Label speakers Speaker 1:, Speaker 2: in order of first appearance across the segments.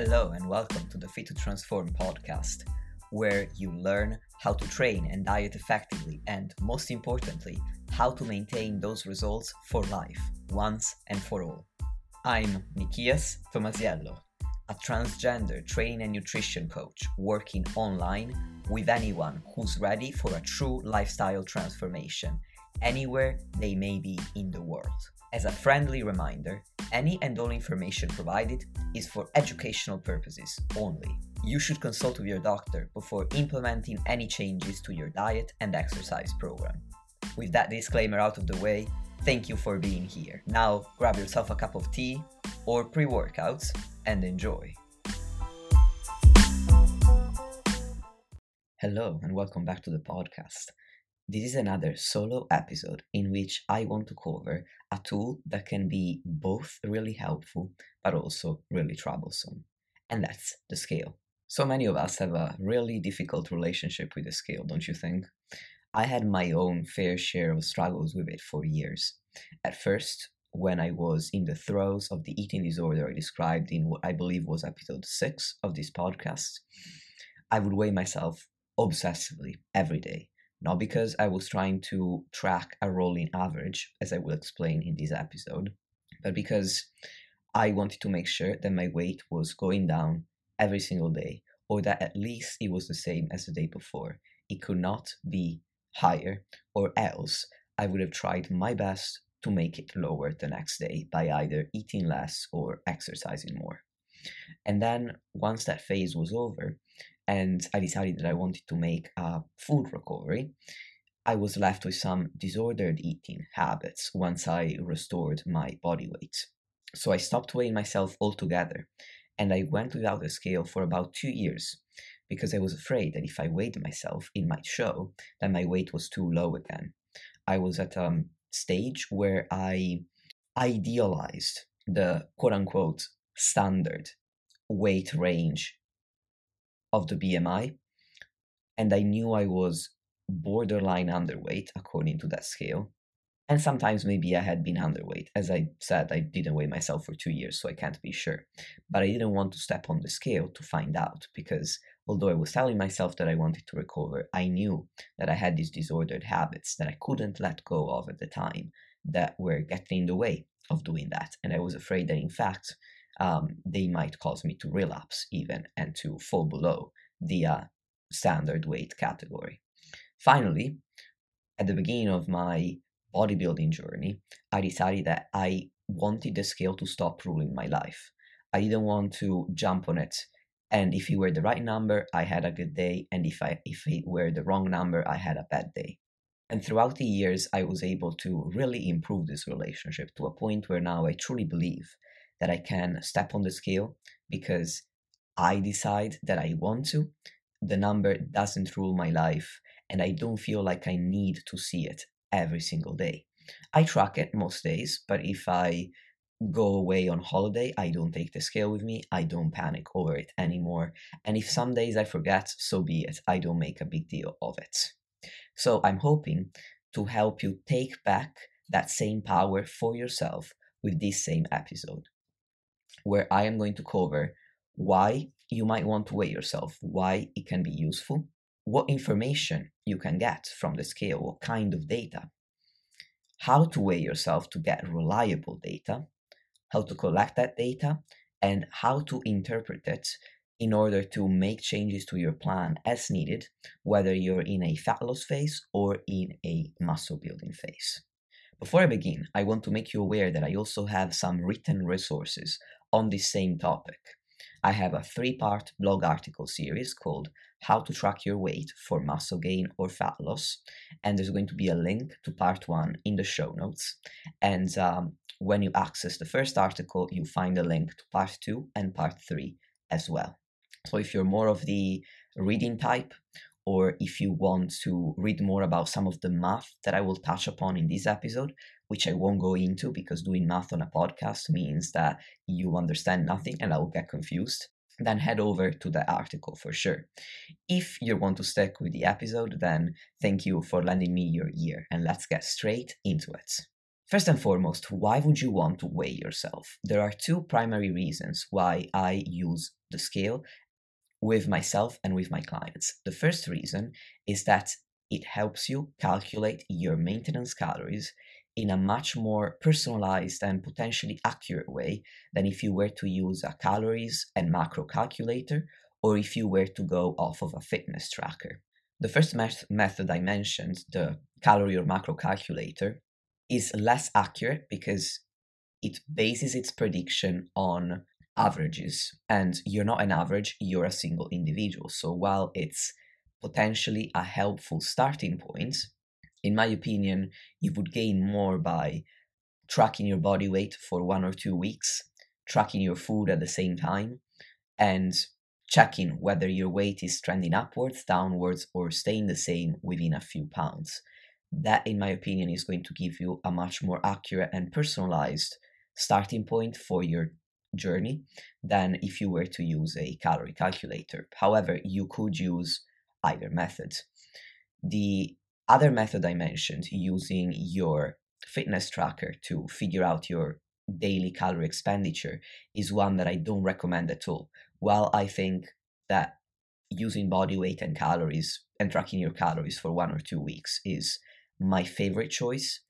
Speaker 1: Hello, and welcome to the Fit to Transform podcast, where you learn how to train and diet effectively, and most importantly, how to maintain those results for life, once and for all. I'm Nikias Tomasiello, a transgender training and nutrition coach working online with anyone who's ready for a true lifestyle transformation, anywhere they may be in the world. As a friendly reminder, any and all information provided is for educational purposes only. You should consult with your doctor before implementing any changes to your diet and exercise program. With that disclaimer out of the way, thank you for being here. Now grab yourself a cup of tea or pre workouts and enjoy. Hello, and welcome back to the podcast. This is another solo episode in which I want to cover a tool that can be both really helpful but also really troublesome, and that's the scale. So many of us have a really difficult relationship with the scale, don't you think? I had my own fair share of struggles with it for years. At first, when I was in the throes of the eating disorder I described in what I believe was episode 6 of this podcast, I would weigh myself obsessively every day not because I was trying to track a rolling average, as I will explain in this episode, but because I wanted to make sure that my weight was going down every single day, or that at least it was the same as the day before. It could not be higher, or else I would have tried my best to make it lower the next day by either eating less or exercising more. And then once that phase was over, and I decided that I wanted to make a food recovery, I was left with some disordered eating habits once I restored my body weight. So I stopped weighing myself altogether and I went without a scale for about two years because I was afraid that if I weighed myself, it might show that my weight was too low again. I was at a stage where I idealized the quote unquote standard weight range of the BMI, and I knew I was borderline underweight according to that scale. And sometimes maybe I had been underweight. As I said, I didn't weigh myself for two years, so I can't be sure. But I didn't want to step on the scale to find out because although I was telling myself that I wanted to recover, I knew that I had these disordered habits that I couldn't let go of at the time that were getting in the way of doing that. And I was afraid that, in fact, um, they might cause me to relapse even and to fall below the uh, standard weight category. Finally, at the beginning of my bodybuilding journey, I decided that I wanted the scale to stop ruling my life. I didn't want to jump on it and if it were the right number i had a good day and if i if it were the wrong number i had a bad day and throughout the years i was able to really improve this relationship to a point where now i truly believe that I can step on the scale because I decide that I want to. The number doesn't rule my life, and I don't feel like I need to see it every single day. I track it most days, but if I go away on holiday, I don't take the scale with me. I don't panic over it anymore. And if some days I forget, so be it. I don't make a big deal of it. So I'm hoping to help you take back that same power for yourself with this same episode where I am going to cover why you might want to weigh yourself, why it can be useful, what information you can get from the scale, what kind of data, how to weigh yourself to get reliable data, how to collect that data, and how to interpret it in order to make changes to your plan as needed, whether you're in a fat loss phase or in a muscle building phase. Before I begin, I want to make you aware that I also have some written resources on this same topic. I have a three part blog article series called How to Track Your Weight for Muscle Gain or Fat Loss. And there's going to be a link to part one in the show notes. And um, when you access the first article, you find a link to part two and part three as well. So if you're more of the reading type, or if you want to read more about some of the math that I will touch upon in this episode, which I won't go into because doing math on a podcast means that you understand nothing and I will get confused, then head over to the article for sure. If you want to stick with the episode, then thank you for lending me your ear and let's get straight into it. First and foremost, why would you want to weigh yourself? There are two primary reasons why I use the scale with myself and with my clients. The first reason is that it helps you calculate your maintenance calories in a much more personalized and potentially accurate way than if you were to use a calories and macro calculator or if you were to go off of a fitness tracker. The first met- method I mentioned, the calorie or macro calculator, is less accurate because it bases its prediction on averages and you're not an average you're a single individual so while it's potentially a helpful starting point in my opinion you would gain more by tracking your body weight for one or two weeks tracking your food at the same time and checking whether your weight is trending upwards downwards or staying the same within a few pounds that in my opinion is going to give you a much more accurate and personalized starting point for your journey than if you were to use a calorie calculator. However, you could use either method. The other method I mentioned, using your fitness tracker to figure out your daily calorie expenditure, is one that I don't recommend at all. While I think that using body weight and calories and tracking your calories for one or two weeks is my favorite choice,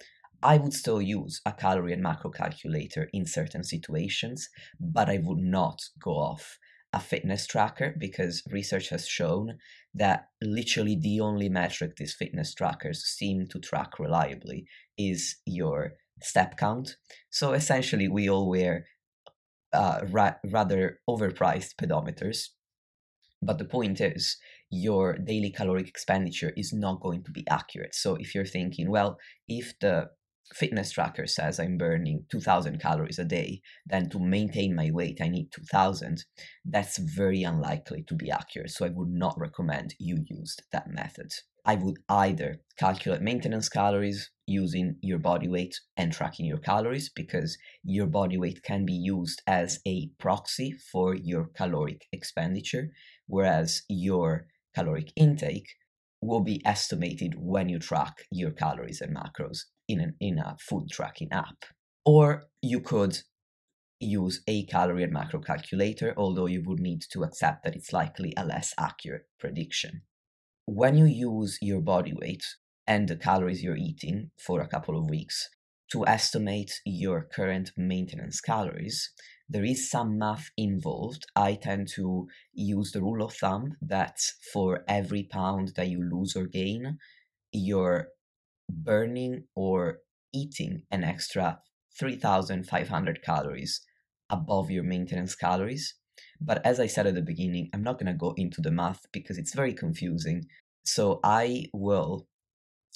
Speaker 1: I would still use a calorie and macro calculator in certain situations, but I would not go off a fitness tracker because research has shown that literally the only metric these fitness trackers seem to track reliably is your step count. So essentially, we all wear uh, ra- rather overpriced pedometers. But the point is, your daily caloric expenditure is not going to be accurate. So if you're thinking, well, if the fitness tracker says I'm burning 2000 calories a day, then to maintain my weight, I need 2000, that's very unlikely to be accurate. So I would not recommend you use that method. I would either calculate maintenance calories using your body weight and tracking your calories because your body weight can be used as a proxy for your caloric expenditure, whereas your caloric intake will be estimated when you track your calories and macros in, an, in a food tracking app. Or you could use a calorie and macro calculator, although you would need to accept that it's likely a less accurate prediction. When you use your body weight and the calories you're eating for a couple of weeks to estimate your current maintenance calories, there is some math involved. I tend to use the rule of thumb that for every pound that you lose or gain, you're burning or eating an extra 3,500 calories above your maintenance calories. But as I said at the beginning, I'm not going to go into the math because it's very confusing. So I will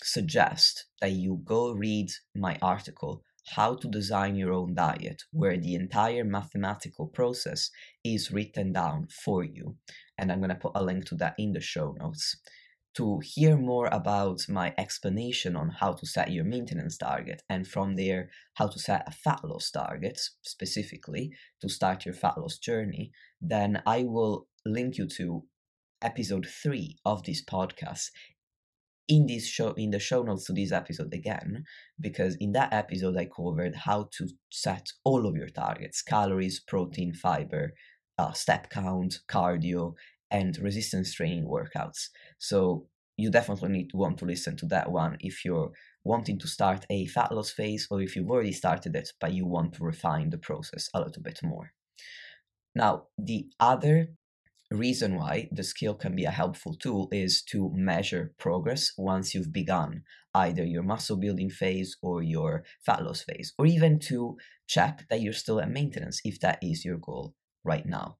Speaker 1: suggest that you go read my article how to design your own diet, where the entire mathematical process is written down for you. And I'm going to put a link to that in the show notes. To hear more about my explanation on how to set your maintenance target, and from there, how to set a fat loss target specifically to start your fat loss journey, then I will link you to episode 3 of this podcast in this show in the show notes to this episode again because in that episode i covered how to set all of your targets calories protein fiber uh, step count cardio and resistance training workouts. So you definitely need to want to listen to that one if you're wanting to start a fat loss phase or if you've already started it but you want to refine the process a little bit more now the other reason why the scale can be a helpful tool is to measure progress once you've begun either your muscle building phase or your fat loss phase, or even to check that you're still at maintenance if that is your goal right now.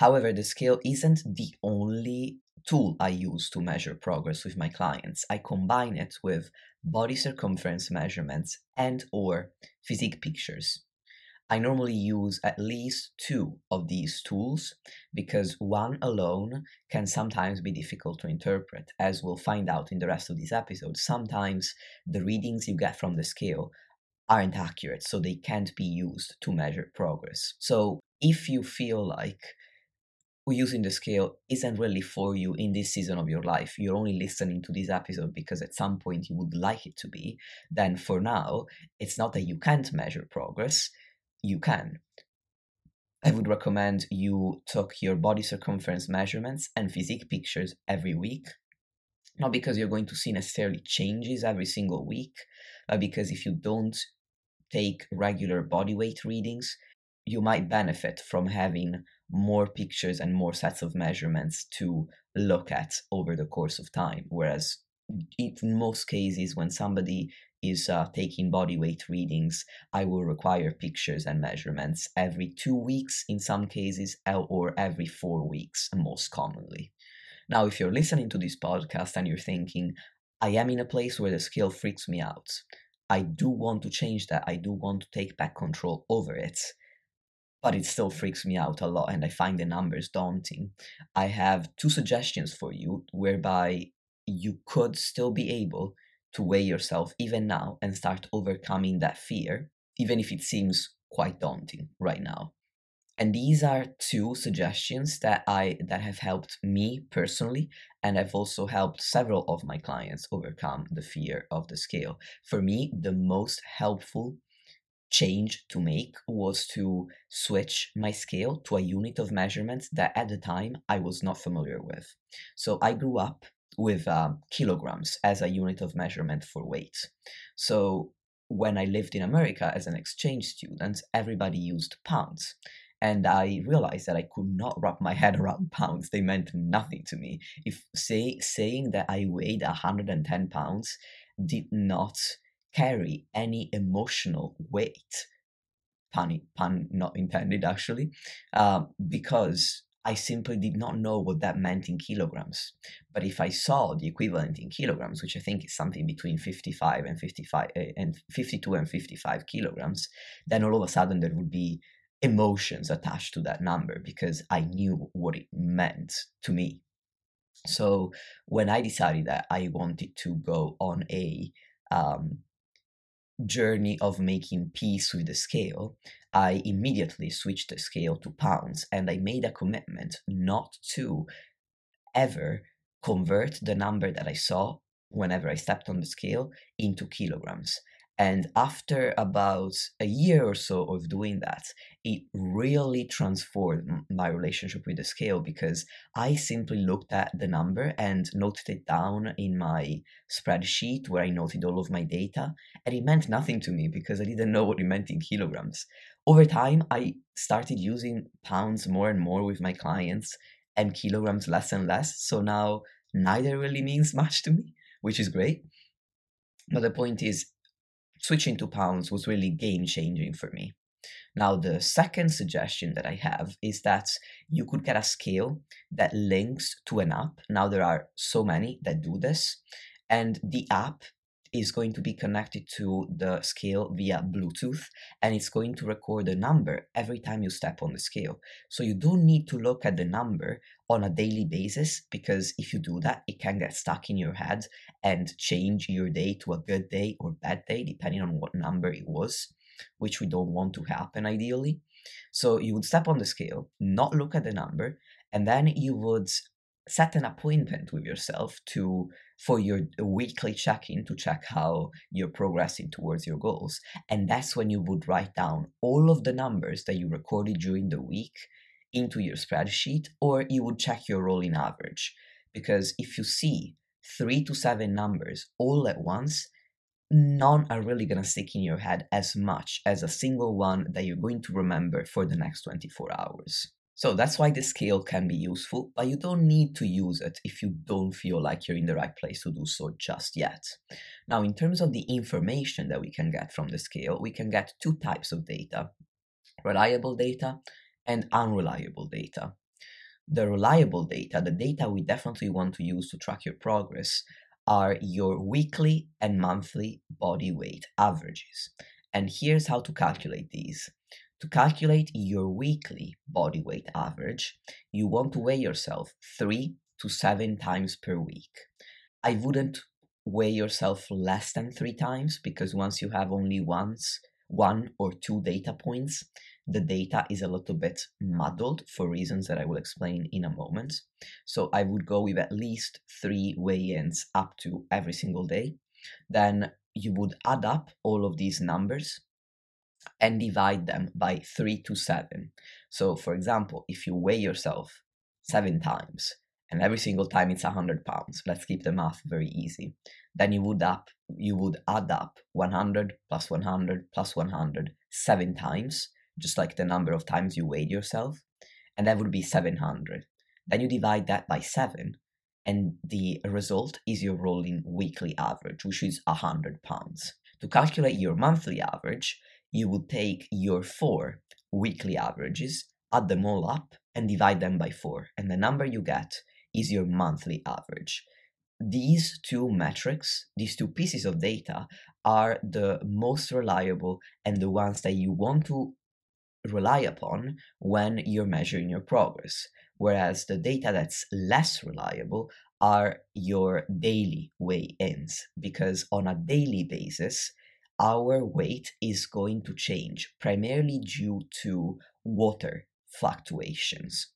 Speaker 1: However, the scale isn't the only tool I use to measure progress with my clients. I combine it with body circumference measurements and or physique pictures. I normally use at least two of these tools because one alone can sometimes be difficult to interpret, as we'll find out in the rest of this episode. Sometimes the readings you get from the scale aren't accurate, so they can't be used to measure progress. So if you feel like using the scale isn't really for you in this season of your life, you're only listening to this episode because at some point you would like it to be, then for now, it's not that you can't measure progress, you can. I would recommend you took your body circumference measurements and physique pictures every week. Not because you're going to see necessarily changes every single week, but because if you don't take regular body weight readings, you might benefit from having more pictures and more sets of measurements to look at over the course of time. Whereas, in most cases, when somebody is uh, taking body weight readings, I will require pictures and measurements every two weeks in some cases, or every four weeks, most commonly. Now, if you're listening to this podcast and you're thinking, I am in a place where the scale freaks me out, I do want to change that, I do want to take back control over it but it still freaks me out a lot and I find the numbers daunting. I have two suggestions for you whereby you could still be able to weigh yourself even now and start overcoming that fear, even if it seems quite daunting right now. And these are two suggestions that I that have helped me personally and I've also helped several of my clients overcome the fear of the scale. For me, the most helpful change to make was to switch my scale to a unit of measurement that at the time I was not familiar with. So I grew up with uh, kilograms as a unit of measurement for weight. So when I lived in America as an exchange student, everybody used pounds. And I realized that I could not wrap my head around pounds. They meant nothing to me. If say saying that I weighed 110 pounds did not carry any emotional weight. Pun, pun not intended, actually, uh, because I simply did not know what that meant in kilograms. But if I saw the equivalent in kilograms, which I think is something between 55 and 55 uh, and 52 and 55 kilograms, then all of a sudden there would be emotions attached to that number because I knew what it meant to me. So when I decided that I wanted to go on a um, journey of making peace with the scale, I immediately switched the scale to pounds and I made a commitment not to ever convert the number that I saw whenever I stepped on the scale into kilograms. And after about a year or so of doing that, it really transformed my relationship with the scale because I simply looked at the number and noted it down in my spreadsheet where I noted all of my data. And it meant nothing to me because I didn't know what it meant in kilograms. Over time, I started using pounds more and more with my clients and kilograms less and less. So now neither really means much to me, which is great. But the point is, switching to pounds was really game changing for me. Now, the second suggestion that I have is that you could get a scale that links to an app. Now, there are so many that do this, and the app is going to be connected to the scale via Bluetooth and it's going to record a number every time you step on the scale. So you don't need to look at the number on a daily basis because if you do that, it can get stuck in your head and change your day to a good day or bad day, depending on what number it was, which we don't want to happen ideally. So you would step on the scale, not look at the number, and then you would set an appointment with yourself to for your weekly check-in to check how you're progressing towards your goals and that's when you would write down all of the numbers that you recorded during the week into your spreadsheet or you would check your rolling average. Because if you see 3 to 7 numbers all at once none are really going to stick in your head as much as a single one that you're going to remember for the next 24 hours. So that's why the scale can be useful, but you don't need to use it if you don't feel like you're in the right place to do so just yet. Now, in terms of the information that we can get from the scale, we can get two types of data. Reliable data and unreliable data. The reliable data, the data we definitely want to use to track your progress, are your weekly and monthly body weight averages. And here's how to calculate these. To calculate your weekly body weight average, you want to weigh yourself three to seven times per week. I wouldn't weigh yourself less than three times because once you have only once one or two data points, the data is a little bit muddled for reasons that I will explain in a moment. So I would go with at least three weigh ins up to every single day. Then you would add up all of these numbers and divide them by 3 to 7. So, for example, if you weigh yourself seven times and every single time it's 100 pounds, let's keep the math very easy, then you would up you would add up 100 plus 100 plus 100 seven times, just like the number of times you weighed yourself, and that would be 700. Then you divide that by 7, and the result is your rolling weekly average, which is 100 pounds. To calculate your monthly average, you would take your four weekly averages, add them all up, and divide them by four, and the number you get is your monthly average. These two metrics, these two pieces of data, are the most reliable and the ones that you want to rely upon when you're measuring your progress. Whereas the data that's less reliable are your daily weigh ins, because on a daily basis, our weight is going to change primarily due to water fluctuations.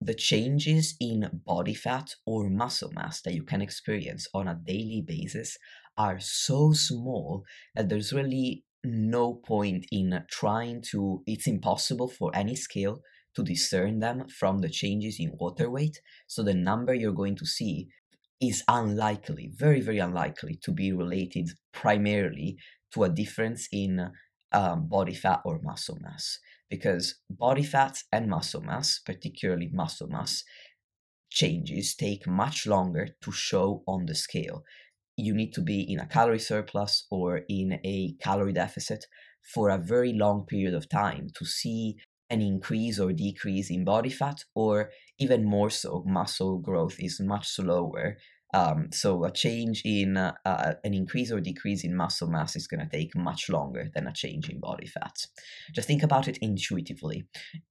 Speaker 1: The changes in body fat or muscle mass that you can experience on a daily basis are so small that there's really no point in trying to, it's impossible for any scale to discern them from the changes in water weight. So the number you're going to see is unlikely, very, very unlikely to be related primarily to a difference in um, body fat or muscle mass. Because body fat and muscle mass, particularly muscle mass, changes take much longer to show on the scale you need to be in a calorie surplus or in a calorie deficit for a very long period of time to see an increase or decrease in body fat, or even more so, muscle growth is much slower. Um, so a change in uh, uh, an increase or decrease in muscle mass is going to take much longer than a change in body fat. Just think about it intuitively.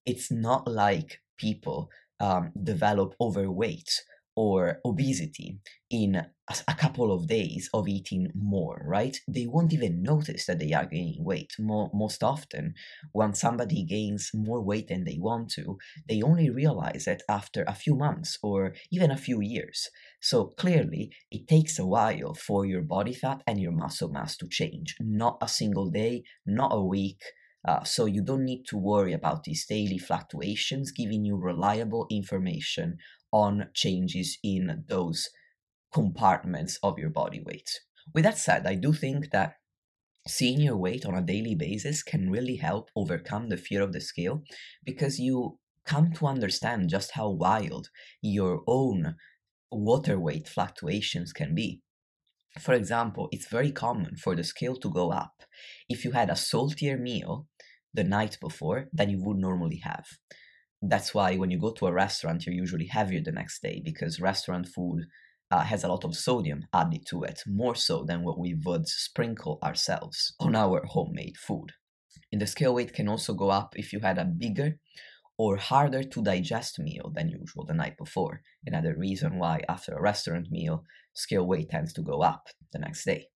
Speaker 1: It's not like people um, develop overweight or obesity in a couple of days of eating more, right? They won't even notice that they are gaining weight. Most often, when somebody gains more weight than they want to, they only realize it after a few months or even a few years. So clearly, it takes a while for your body fat and your muscle mass to change. Not a single day, not a week. Uh, so you don't need to worry about these daily fluctuations, giving you reliable information on changes in those compartments of your body weight. With that said, I do think that seeing your weight on a daily basis can really help overcome the fear of the scale because you come to understand just how wild your own water weight fluctuations can be. For example, it's very common for the scale to go up if you had a saltier meal the night before than you would normally have that's why when you go to a restaurant, you're usually heavier the next day because restaurant food uh, has a lot of sodium added to it, more so than what we would sprinkle ourselves on our homemade food. And the scale weight can also go up if you had a bigger or harder to digest meal than usual the night before. Another reason why, after a restaurant meal, scale weight tends to go up the next day.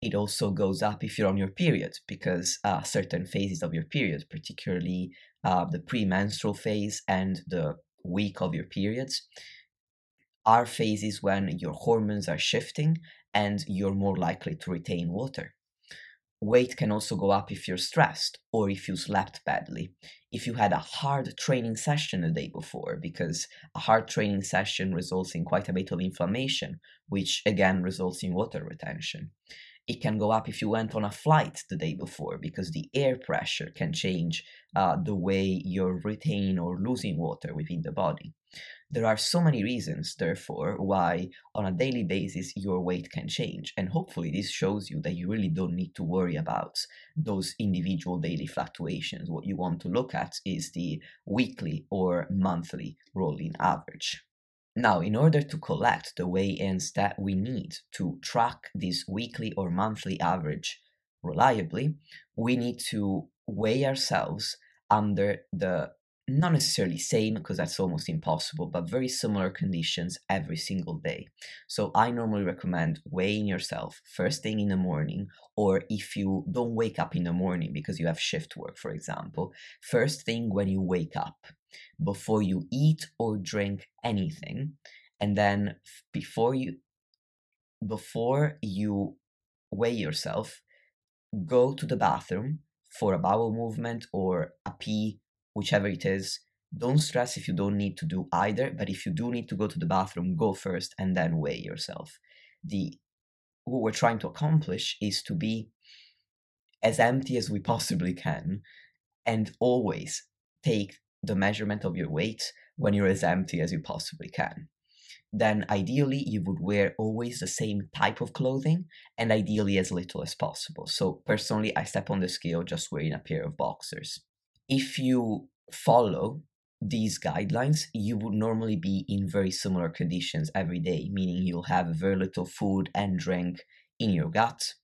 Speaker 1: It also goes up if you're on your period because uh, certain phases of your period, particularly uh, the premenstrual phase and the week of your periods are phases when your hormones are shifting and you're more likely to retain water. Weight can also go up if you're stressed or if you slept badly. If you had a hard training session the day before, because a hard training session results in quite a bit of inflammation, which again results in water retention. It can go up if you went on a flight the day before because the air pressure can change uh, the way you're retaining or losing water within the body. There are so many reasons, therefore, why on a daily basis your weight can change. And hopefully, this shows you that you really don't need to worry about those individual daily fluctuations. What you want to look at is the weekly or monthly rolling average. Now, in order to collect the weigh-ins that we need to track this weekly or monthly average reliably, we need to weigh ourselves under the not necessarily same because that's almost impossible, but very similar conditions every single day. So I normally recommend weighing yourself first thing in the morning, or if you don't wake up in the morning because you have shift work, for example, first thing when you wake up, before you eat or drink anything, and then before you before you weigh yourself, go to the bathroom for a bowel movement or a pee whichever it is. Don't stress if you don't need to do either, but if you do need to go to the bathroom, go first and then weigh yourself. The what we're trying to accomplish is to be as empty as we possibly can and always take the measurement of your weight when you're as empty as you possibly can. Then, ideally, you would wear always the same type of clothing and ideally as little as possible. So, personally, I step on the scale just wearing a pair of boxers if you follow these guidelines, you would normally be in very similar conditions every day, meaning you'll have very little food and drink in your gut.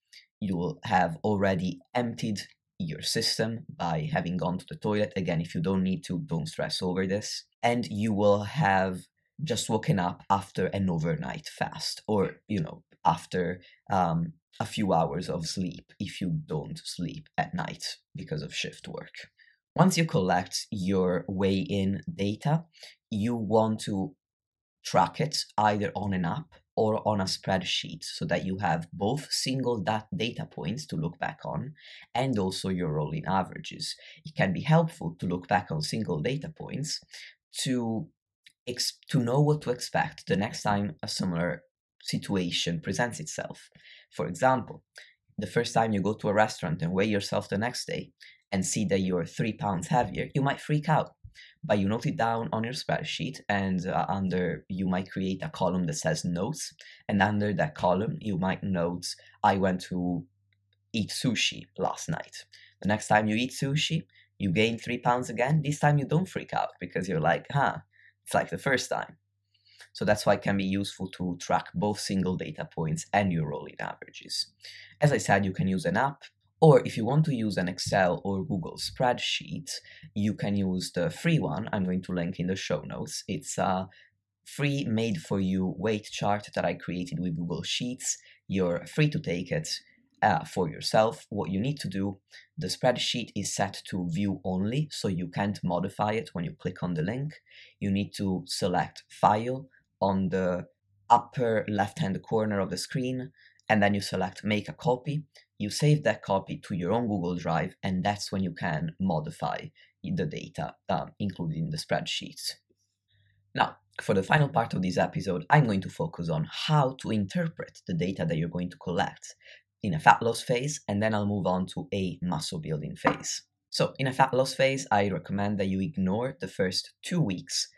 Speaker 1: You will have already emptied your system by having gone to the toilet. Again, if you don't need to, don't stress over this. And you will have just woken up after an overnight fast or, you know, after um, a few hours of sleep if you don't sleep at night because of shift work. Once you collect your weigh in data, you want to track it either on an app or on a spreadsheet so that you have both single dat- data points to look back on and also your rolling averages. It can be helpful to look back on single data points to ex- to know what to expect the next time a similar situation presents itself. For example, the first time you go to a restaurant and weigh yourself the next day, and see that you're three pounds heavier, you might freak out. But you note it down on your spreadsheet, and uh, under you might create a column that says notes, and under that column you might note I went to eat sushi last night. The next time you eat sushi, you gain three pounds again. This time you don't freak out because you're like, huh, it's like the first time. So that's why it can be useful to track both single data points and your rolling averages. As I said, you can use an app or if you want to use an Excel or Google spreadsheet, you can use the free one. I'm going to link in the show notes. It's a free made for you weight chart that I created with Google Sheets. You're free to take it uh, for yourself. What you need to do, the spreadsheet is set to view only, so you can't modify it when you click on the link. You need to select File on the upper left hand corner of the screen, and then you select Make a Copy you save that copy to your own Google Drive, and that's when you can modify the data um, included in the spreadsheets. Now, for the final part of this episode, I'm going to focus on how to interpret the data that you're going to collect in a fat loss phase, and then I'll move on to a muscle building phase. So, in a fat loss phase, I recommend that you ignore the first two weeks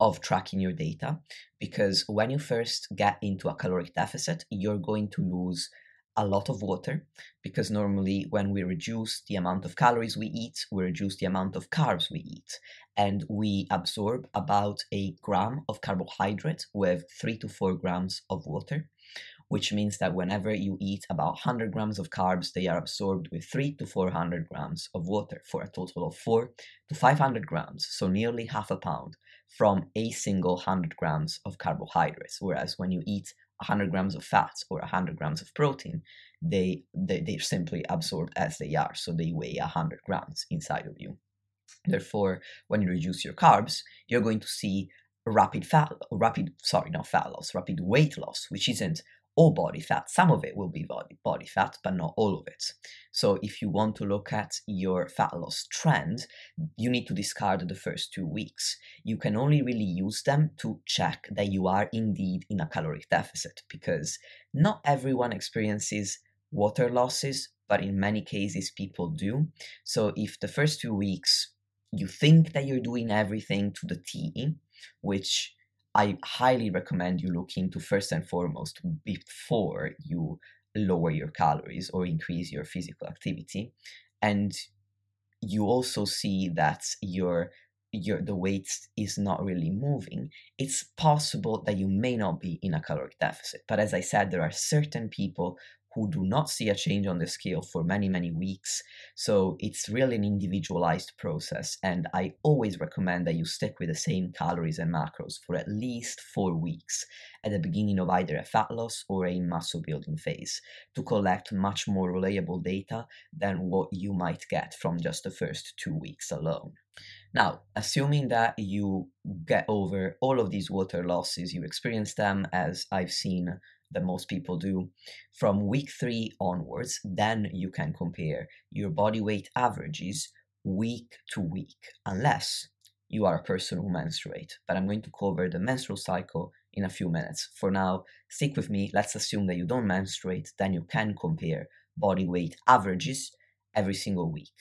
Speaker 1: of tracking your data because when you first get into a caloric deficit, you're going to lose a lot of water because normally when we reduce the amount of calories we eat, we reduce the amount of carbs we eat. And we absorb about a gram of carbohydrate with three to four grams of water, which means that whenever you eat about 100 grams of carbs, they are absorbed with three to 400 grams of water for a total of four to 500 grams, so nearly half a pound from a single 100 grams of carbohydrates. Whereas when you eat 100 grams of fats or 100 grams of protein, they, they, they're simply absorbed as they are. So they weigh 100 grams inside of you. Therefore, when you reduce your carbs, you're going to see rapid fat, rapid, sorry, not fat loss, rapid weight loss, which isn't all body fat. Some of it will be body, body fat, but not all of it. So if you want to look at your fat loss trend, you need to discard the first two weeks. You can only really use them to check that you are indeed in a caloric deficit because not everyone experiences water losses, but in many cases people do. So if the first two weeks you think that you're doing everything to the T, which I highly recommend you look into first and foremost before you lower your calories or increase your physical activity. And you also see that your your the weight is not really moving, it's possible that you may not be in a caloric deficit. But as I said, there are certain people who do not see a change on the scale for many, many weeks. So it's really an individualized process. And I always recommend that you stick with the same calories and macros for at least four weeks at the beginning of either a fat loss or a muscle building phase to collect much more reliable data than what you might get from just the first two weeks alone. Now, assuming that you get over all of these water losses, you experience them as I've seen that most people do from week three onwards, then you can compare your body weight averages week to week, unless you are a person who menstruate. But I'm going to cover the menstrual cycle in a few minutes. For now, stick with me. Let's assume that you don't menstruate, then you can compare body weight averages every single week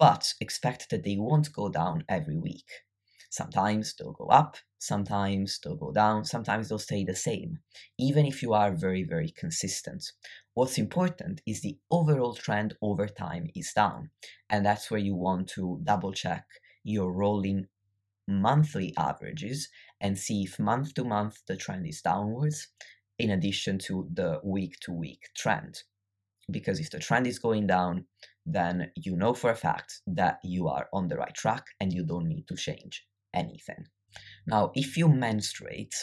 Speaker 1: but expect that they won't go down every week. Sometimes they'll go up, sometimes they'll go down, sometimes they'll stay the same, even if you are very, very consistent. What's important is the overall trend over time is down, and that's where you want to double check your rolling monthly averages and see if month to month the trend is downwards, in addition to the week to week trend. Because if the trend is going down, then you know for a fact that you are on the right track and you don't need to change anything. Now, if you menstruate,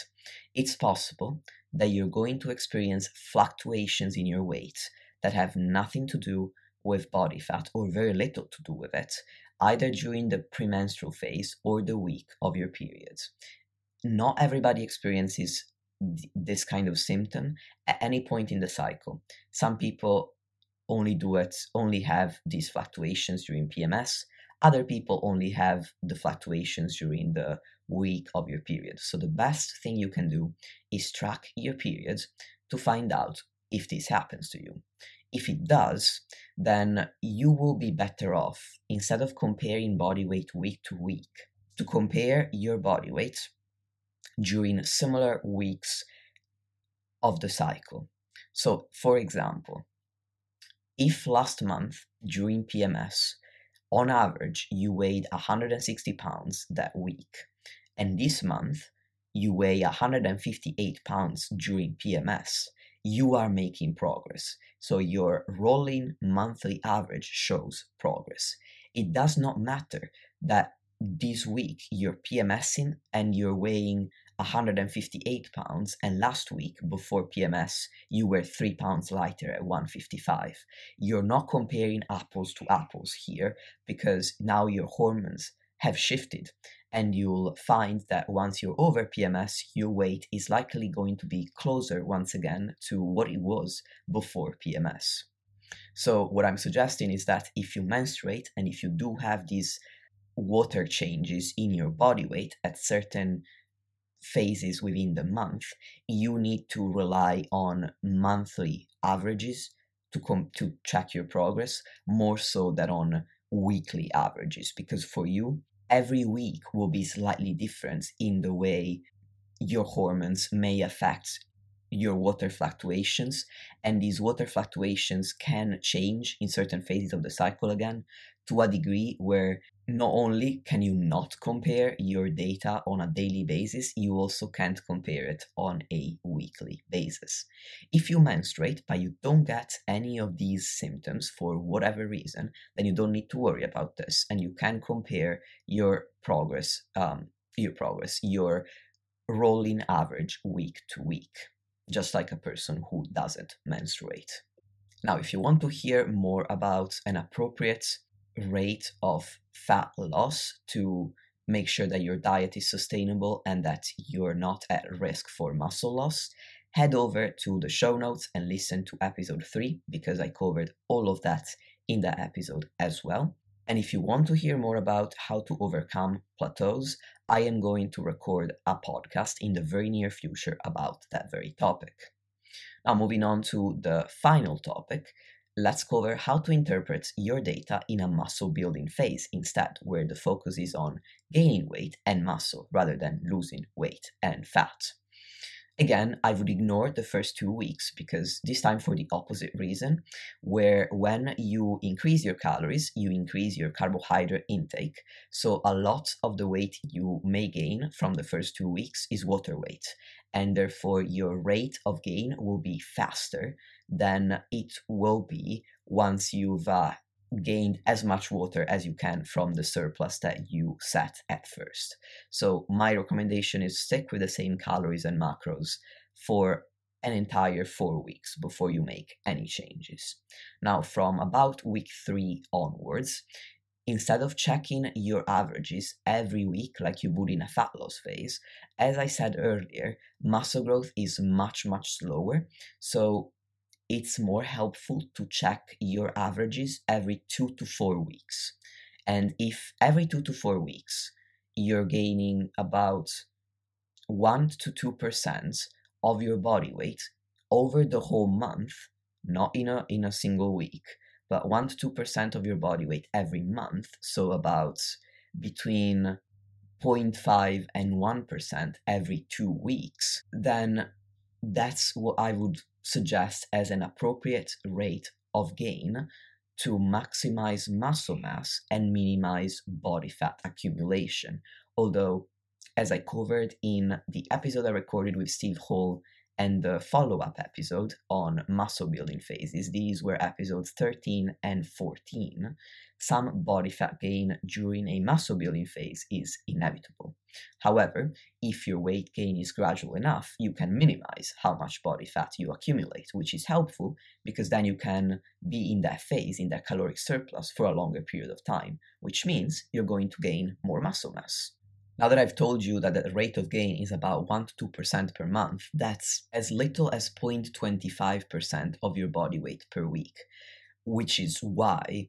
Speaker 1: it's possible that you're going to experience fluctuations in your weight that have nothing to do with body fat or very little to do with it, either during the premenstrual phase or the week of your periods. Not everybody experiences this kind of symptom at any point in the cycle. Some people only do it, only have these fluctuations during PMS. Other people only have the fluctuations during the week of your period. So the best thing you can do is track your periods to find out if this happens to you. If it does, then you will be better off instead of comparing body weight week to week to compare your body weight during similar weeks of the cycle. So, for example, if last month during PMS, on average, you weighed 160 pounds that week, and this month you weigh 158 pounds during PMS, you are making progress. So your rolling monthly average shows progress. It does not matter that this week you're PMSing and you're weighing 158 pounds, and last week before PMS, you were 3 pounds lighter at 155. You're not comparing apples to apples here because now your hormones have shifted, and you'll find that once you're over PMS, your weight is likely going to be closer once again to what it was before PMS. So, what I'm suggesting is that if you menstruate and if you do have these water changes in your body weight at certain phases within the month, you need to rely on monthly averages to come to track your progress more so than on weekly averages because for you every week will be slightly different in the way your hormones may affect your water fluctuations and these water fluctuations can change in certain phases of the cycle again to a degree where not only can you not compare your data on a daily basis, you also can't compare it on a weekly basis. If you menstruate but you don't get any of these symptoms for whatever reason, then you don't need to worry about this and you can compare your progress, um, your progress, your rolling average week to week, just like a person who doesn't menstruate. Now, if you want to hear more about an appropriate rate of fat loss to make sure that your diet is sustainable and that you're not at risk for muscle loss, head over to the show notes and listen to episode 3 because I covered all of that in that episode as well. And if you want to hear more about how to overcome plateaus, I am going to record a podcast in the very near future about that very topic. Now, moving on to the final topic, let's cover how to interpret your data in a muscle building phase instead, where the focus is on gaining weight and muscle rather than losing weight and fat. Again, I would ignore the first two weeks because this time for the opposite reason, where when you increase your calories, you increase your carbohydrate intake. So a lot of the weight you may gain from the first two weeks is water weight. And therefore, your rate of gain will be faster than it will be once you've uh, gained as much water as you can from the surplus that you set at first. So my recommendation is stick with the same calories and macros for an entire four weeks before you make any changes. Now, from about week three onwards, instead of checking your averages every week like you would in a fat loss phase, as I said earlier, muscle growth is much, much slower. So it's more helpful to check your averages every two to four weeks. And if every two to four weeks you're gaining about one to two percent of your body weight over the whole month, not in a in a single week, but one to two percent of your body weight every month, so about between 0.5 and 1% every two weeks, then that's what I would suggest as an appropriate rate of gain to maximize muscle mass and minimize body fat accumulation. Although, as I covered in the episode I recorded with Steve Hall and the follow up episode on muscle building phases, these were episodes 13 and 14, some body fat gain during a muscle building phase is inevitable. However, if your weight gain is gradual enough, you can minimize how much body fat you accumulate, which is helpful because then you can be in that phase, in that caloric surplus for a longer period of time, which means you're going to gain more muscle mass. Now that I've told you that the rate of gain is about 1 to 2% per month, that's as little as 0.25% of your body weight per week, which is why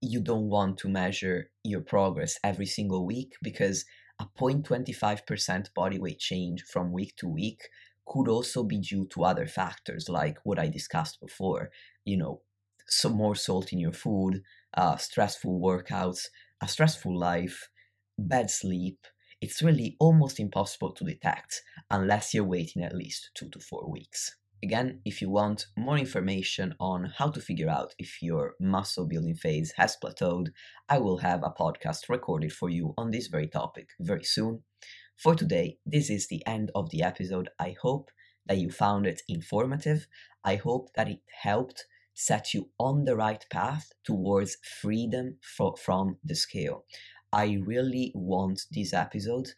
Speaker 1: you don't want to measure your progress every single week because a 0.25% body weight change from week to week could also be due to other factors like what I discussed before, you know, some more salt in your food, uh, stressful workouts, a stressful life, bad sleep, it's really almost impossible to detect unless you're waiting at least two to four weeks. Again, if you want more information on how to figure out if your muscle building phase has plateaued, I will have a podcast recorded for you on this very topic very soon. For today, this is the end of the episode. I hope that you found it informative. I hope that it helped set you on the right path towards freedom from the scale. I really want this episode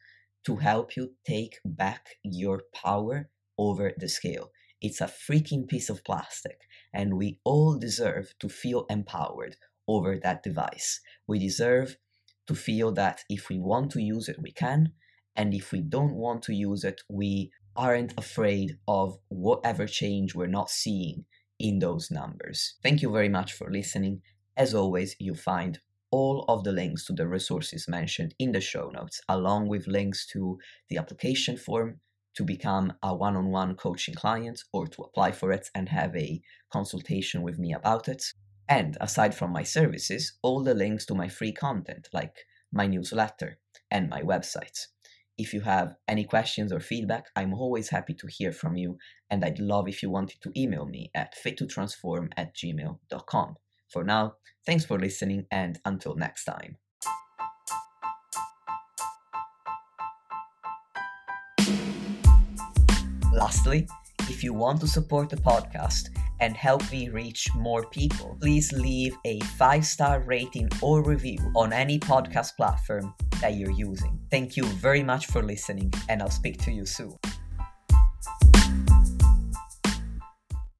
Speaker 1: to help you take back your power over the scale. It's a freaking piece of plastic, and we all deserve to feel empowered over that device. We deserve to feel that if we want to use it, we can, and if we don't want to use it, we aren't afraid of whatever change we're not seeing in those numbers. Thank you very much for listening. As always, you'll find all of the links to the resources mentioned in the show notes, along with links to the application form to become a one on one coaching client or to apply for it and have a consultation with me about it. And aside from my services, all the links to my free content, like my newsletter and my website. If you have any questions or feedback, I'm always happy to hear from you, and I'd love if you wanted to email me at fit2transform at gmail.com. For now, thanks for listening, and until next time. Lastly, if you want to support the podcast and help me reach more people, please leave a five star rating or review on any podcast platform that you're using. Thank you very much for listening, and I'll speak to you soon.